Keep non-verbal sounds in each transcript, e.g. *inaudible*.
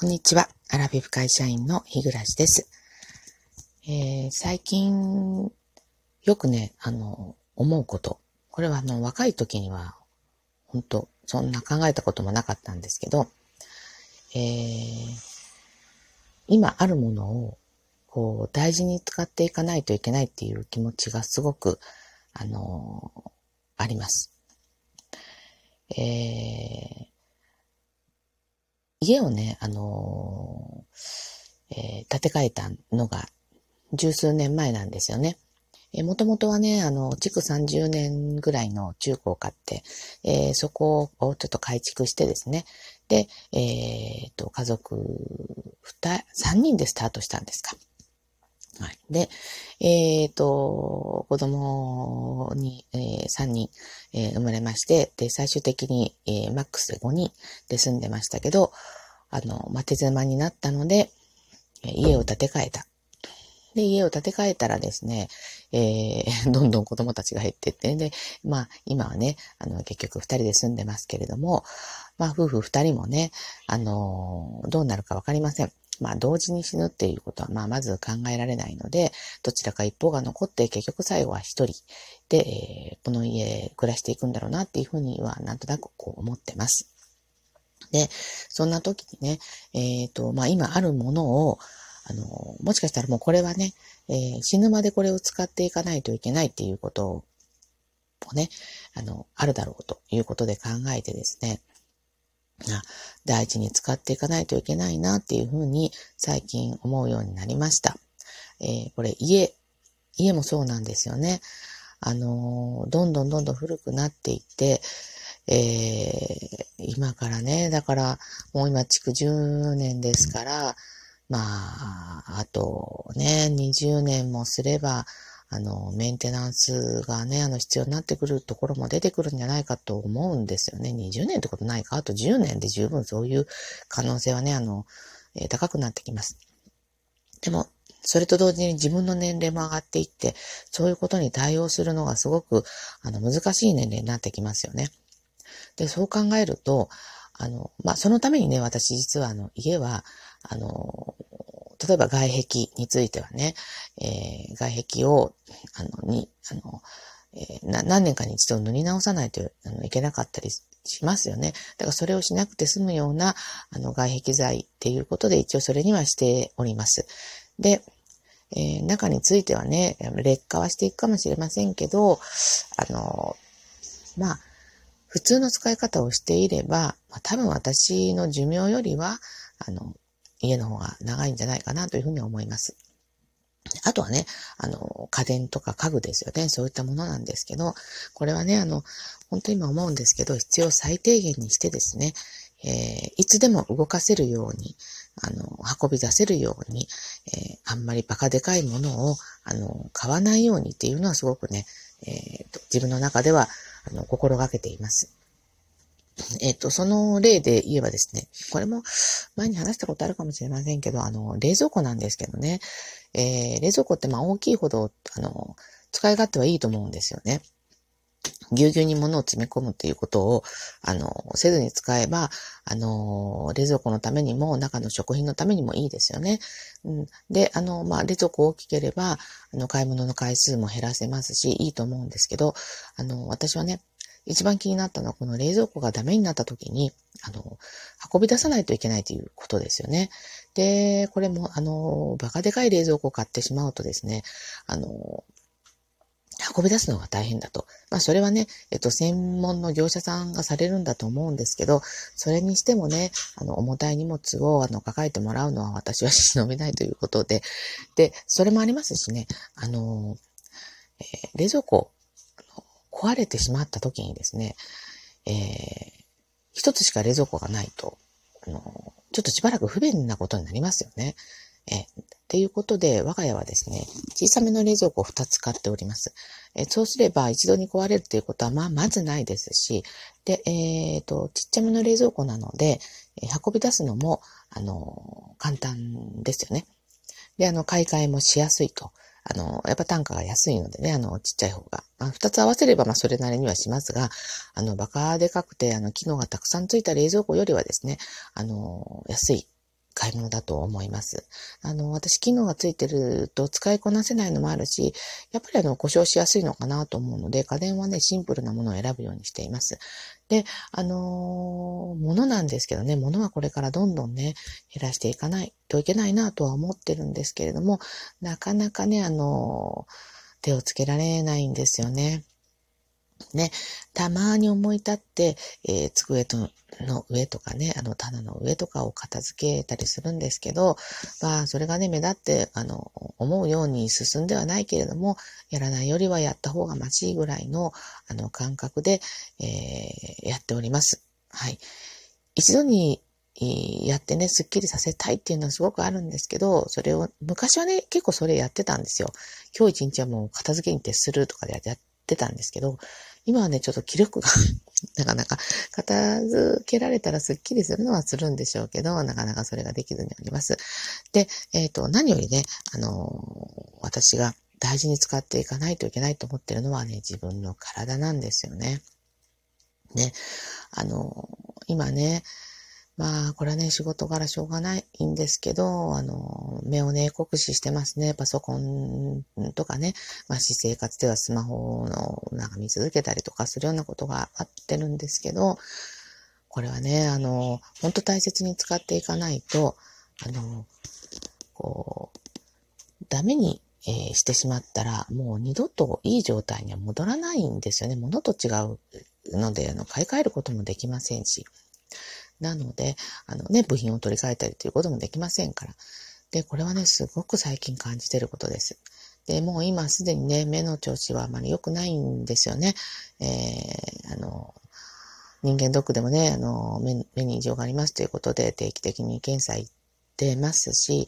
こんにちは。アラビフ会社員の日暮です。えー、最近、よくね、あの、思うこと。これはあの、若い時には、本当そんな考えたこともなかったんですけど、えー、今あるものを、こう、大事に使っていかないといけないっていう気持ちがすごく、あのあります。えー、家をね、あのー、えー、建て替えたのが十数年前なんですよね。えー、もともとはね、あの、築30年ぐらいの中古を買って、えー、そこをちょっと改築してですね。で、えー、と、家族二、三人でスタートしたんですか。はい。で、えっ、ー、と、子供に、えー、3人、えー、生まれまして、で、最終的に、えー、マックスで5人で住んでましたけど、あの、ま手狭になったので、家を建て替えた。で、家を建て替えたらですね、えー、*laughs* どんどん子供たちが減ってって、で、まあ、今はね、あの、結局二人で住んでますけれども、まあ、夫婦二人もね、あの、どうなるかわかりません。まあ、同時に死ぬっていうことは、まあ、まず考えられないので、どちらか一方が残って、結局最後は一人で、えー、この家暮らしていくんだろうなっていうふうには、なんとなくこう思ってます。で、そんな時にね、えっ、ー、と、まあ、今あるものを、あの、もしかしたらもうこれはね、えー、死ぬまでこれを使っていかないといけないっていうことをね、あの、あるだろうということで考えてですね、大事に使っていかないといけないなっていうふうに最近思うようになりました。えー、これ家、家もそうなんですよね。あのー、どんどんどんどん古くなっていって、えー、今からね、だから、もう今、築10年ですから、まあ、あとね、20年もすれば、あの、メンテナンスがね、あの、必要になってくるところも出てくるんじゃないかと思うんですよね。20年ってことないかあと10年で十分そういう可能性はね、あの、えー、高くなってきます。でも、それと同時に自分の年齢も上がっていって、そういうことに対応するのがすごく、あの、難しい年齢になってきますよね。で、そう考えると、あの、まあ、そのためにね、私実はあの、家は、あの、例えば外壁についてはね、えー、外壁を、あの、に、あの、えー、何年かに一度塗り直さないとあのいけなかったりしますよね。だからそれをしなくて済むような、あの、外壁材っていうことで一応それにはしております。で、えー、中についてはね、劣化はしていくかもしれませんけど、あの、まあ、普通の使い方をしていれば、まあ、多分私の寿命よりは、あの、家の方が長いんじゃないかなというふうに思います。あとはね、あの、家電とか家具ですよね。そういったものなんですけど、これはね、あの、本当に今思うんですけど、必要最低限にしてですね、えー、いつでも動かせるように、あの、運び出せるように、えー、あんまりバカでかいものを、あの、買わないようにっていうのはすごくね、えーと、自分の中では、あの、心がけています。*clears throat* えっ、と、その例で言えばですね、これも前に話したことあるかもしれませんけど、あの、冷蔵庫なんですけどね、えー、冷蔵庫ってまあ大きいほど、あの、使い勝手はいいと思うんですよね。ぎゅうぎゅうに物を詰め込むっていうことを、あの、せずに使えば、あの、冷蔵庫のためにも、中の食品のためにもいいですよね。うん、で、あの、まあ、冷蔵庫大きければ、あの、買い物の回数も減らせますし、いいと思うんですけど、あの、私はね、一番気になったのは、この冷蔵庫がダメになった時に、あの、運び出さないといけないということですよね。で、これも、あの、バカでかい冷蔵庫を買ってしまうとですね、あの、運び出すのが大変だと。まあ、それはね、えっと、専門の業者さんがされるんだと思うんですけど、それにしてもね、あの、重たい荷物を、あの、抱えてもらうのは私は忍びないということで、で、それもありますしね、あの、えー、冷蔵庫、壊れてしまった時にですね、えー、一つしか冷蔵庫がないと、あの、ちょっとしばらく不便なことになりますよね。えっていうことで、我が家はですね、小さめの冷蔵庫を2つ買っております。えそうすれば一度に壊れるということは、まあ、まずないですし、で、えっ、ー、と、ちっちゃめの冷蔵庫なので、え運び出すのも、あの、簡単ですよね。で、あの、買い替えもしやすいと。あの、やっぱ単価が安いのでね、あの、ちっちゃい方が。まあ、二つ合わせれば、まあ、それなりにはしますが、あの、バカでかくて、あの、機能がたくさんついた冷蔵庫よりはですね、あの、安い買い物だと思います。あの、私機能がついてると使いこなせないのもあるし、やっぱりあの、故障しやすいのかなと思うので、家電はね、シンプルなものを選ぶようにしています。で、あのー、物なんですけどね、ものはこれからどんどんね、減らしていかないといけないなとは思ってるんですけれども、なかなかね、あのー、手をつけられないんですよね。ね、たまに思い立って、えー、机との上とかね、あの棚の上とかを片付けたりするんですけど、まあ、それがね、目立って、あの、思うように進んではないけれども、やらないよりはやった方がましいぐらいの、あの、感覚で、えー、やっております。はい。一度にやってね、スッキリさせたいっていうのはすごくあるんですけど、それを、昔はね、結構それやってたんですよ。今日一日はもう片付けに徹するとかでやってってたんですけど、今はね、ちょっと気力が *laughs* なかなか片付けられたらスッキリするのはするんでしょうけど、なかなかそれができずにおります。で、えっ、ー、と、何よりね、あのー、私が大事に使っていかないといけないと思ってるのはね、自分の体なんですよね。ね、あのー、今ね、まあ、これはね、仕事柄しょうがないんですけど、あの、目をね、酷使してますね。パソコンとかね、まあ、私生活ではスマホのなんか見続けたりとかするようなことがあってるんですけど、これはね、あの、本当大切に使っていかないと、あの、こう、ダメに、えー、してしまったら、もう二度といい状態には戻らないんですよね。物と違うので、あの、買い替えることもできませんし。なので、あのね、部品を取り替えたりということもできませんから。で、これはね、すごく最近感じてることです。で、もう今すでにね、目の調子はあまり良くないんですよね。えー、あの、人間ドックでもね、あの目、目に異常がありますということで定期的に検査行ってますし、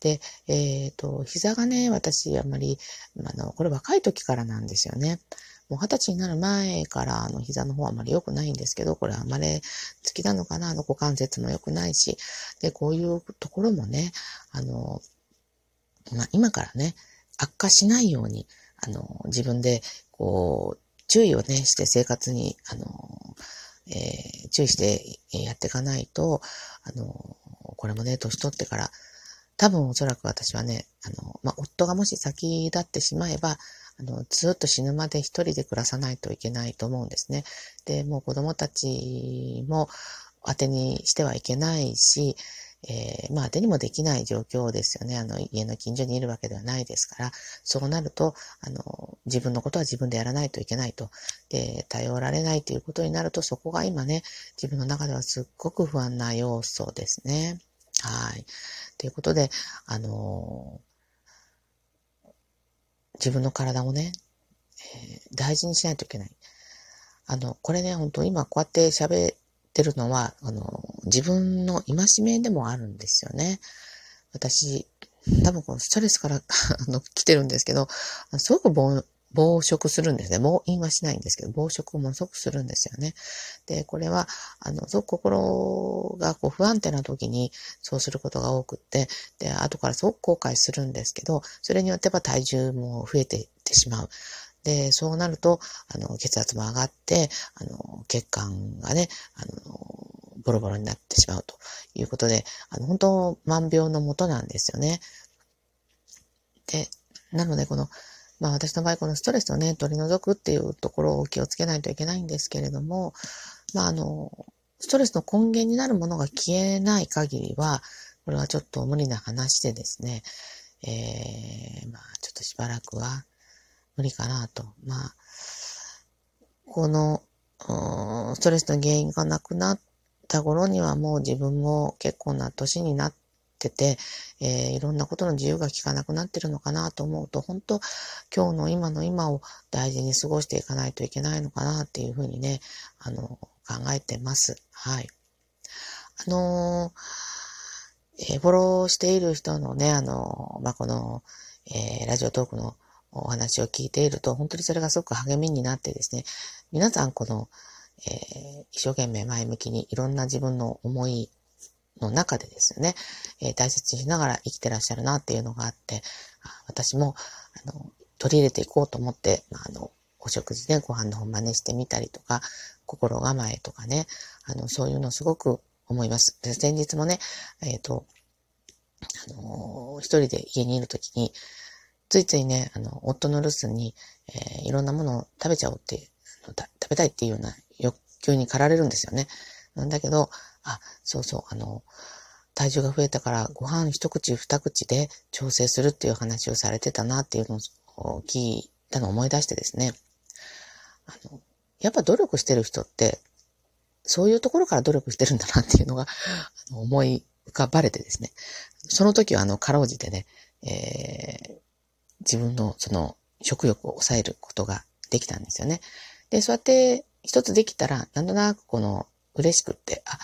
で、えっ、ー、と、膝がね、私あまり、あの、これ若い時からなんですよね。もう二十歳になる前から、あの、膝の方はあまり良くないんですけど、これはあまりつきなのかな、あの、股関節も良くないし、で、こういうところもね、あの、まあ、今からね、悪化しないように、あの、自分で、こう、注意をね、して生活に、あの、えー、注意してやっていかないと、あの、これもね、年取ってから、多分おそらく私はね、あの、まあ、夫がもし先立ってしまえば、あの、ずっと死ぬまで一人で暮らさないといけないと思うんですね。で、もう子供たちも当てにしてはいけないし、えー、まあ当てにもできない状況ですよね。あの、家の近所にいるわけではないですから、そうなると、あの、自分のことは自分でやらないといけないと。で、頼られないということになると、そこが今ね、自分の中ではすっごく不安な要素ですね。はい。ということで、あのー自分の体をね、えー、大事にしないといけない。あの、これね、本当今こうやって喋ってるのは、あの、自分の戒めでもあるんですよね。私、多分このストレスから *laughs* あの来てるんですけど、すごく暴食するんですね。暴飲はしないんですけど、暴食をものすごくするんですよね。で、これは、あの、すごく心がこう不安定な時にそうすることが多くって、で、後からすごく後悔するんですけど、それによっては体重も増えていってしまう。で、そうなると、あの、血圧も上がって、あの、血管がね、あの、ボロボロになってしまうということで、あの、本当、万病のもとなんですよね。で、なので、この、まあ私の場合このストレスをね、取り除くっていうところを気をつけないといけないんですけれども、まああの、ストレスの根源になるものが消えない限りは、これはちょっと無理な話でですね、えー、まあちょっとしばらくは無理かなと。まあ、この、ストレスの原因がなくなった頃にはもう自分も結構な年になっててて、えー、いろんなことの自由が利かなくなってるのかなと思うと、本当今日の今の今を大事に過ごしていかないといけないのかなっていうふうにね、あの、考えてます。はい。あのー、えー、フォローしている人のね、あのまあ、この、えー、ラジオトークのお話を聞いていると、本当にそれがすごく励みになってですね、皆さんこの、えー、一生懸命前向きにいろんな自分の思いの中でですね、えー、大切にしながら生きてらっしゃるなっていうのがあって、私も、あの、取り入れていこうと思って、あの、お食事でご飯の方真似してみたりとか、心構えとかね、あの、そういうのすごく思います。で先日もね、えっ、ー、と、あの、一人で家にいるときに、ついついね、あの、夫の留守に、えー、いろんなものを食べちゃおうって食べたいっていうような欲求に駆られるんですよね。なんだけど、あ、そうそう、あの、体重が増えたからご飯一口二口で調整するっていう話をされてたなっていうのを聞いたのを思い出してですね。あの、やっぱ努力してる人って、そういうところから努力してるんだなっていうのが、あの思い浮かばれてですね。その時はあの、かろうじてね、えー、自分のその食欲を抑えることができたんですよね。で、そうやって一つできたら、なんとなくこの嬉しくって、あ、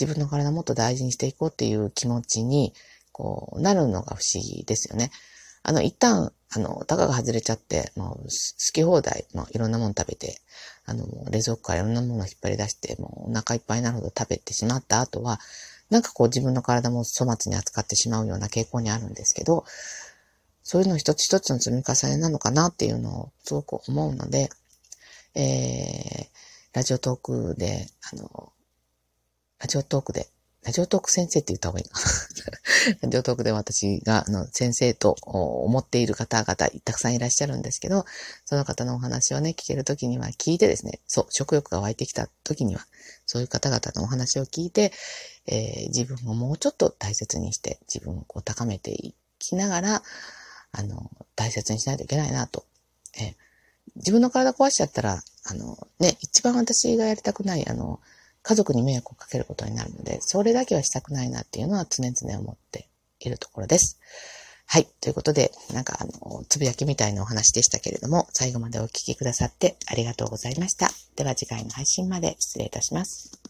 自分の体もっと大事にしていこうっていう気持ちに、こう、なるのが不思議ですよね。あの、一旦、あの、タガが外れちゃって、もう、好き放題のいろんなもの食べて、あの、冷蔵庫からいろんなものを引っ張り出して、もうお腹いっぱいになるほど食べてしまった後は、なんかこう自分の体も粗末に扱ってしまうような傾向にあるんですけど、そういうの一つ一つの積み重ねなのかなっていうのをすごく思うので、えー、ラジオトークで、あの、ジオトークで、ラジオトーク先生って言った方がいいかな。*laughs* ラジオトークで私が、あの、先生と思っている方々、たくさんいらっしゃるんですけど、その方のお話をね、聞けるときには聞いてですね、そう、食欲が湧いてきたときには、そういう方々のお話を聞いて、えー、自分をもうちょっと大切にして、自分をこう高めていきながら、あの、大切にしないといけないなと。えー、自分の体壊しちゃったら、あの、ね、一番私がやりたくない、あの、家族に迷惑をかけることになるので、それだけはしたくないなっていうのは常々思っているところです。はい。ということで、なんかあの、つぶやきみたいなお話でしたけれども、最後までお聞きくださってありがとうございました。では次回の配信まで失礼いたします。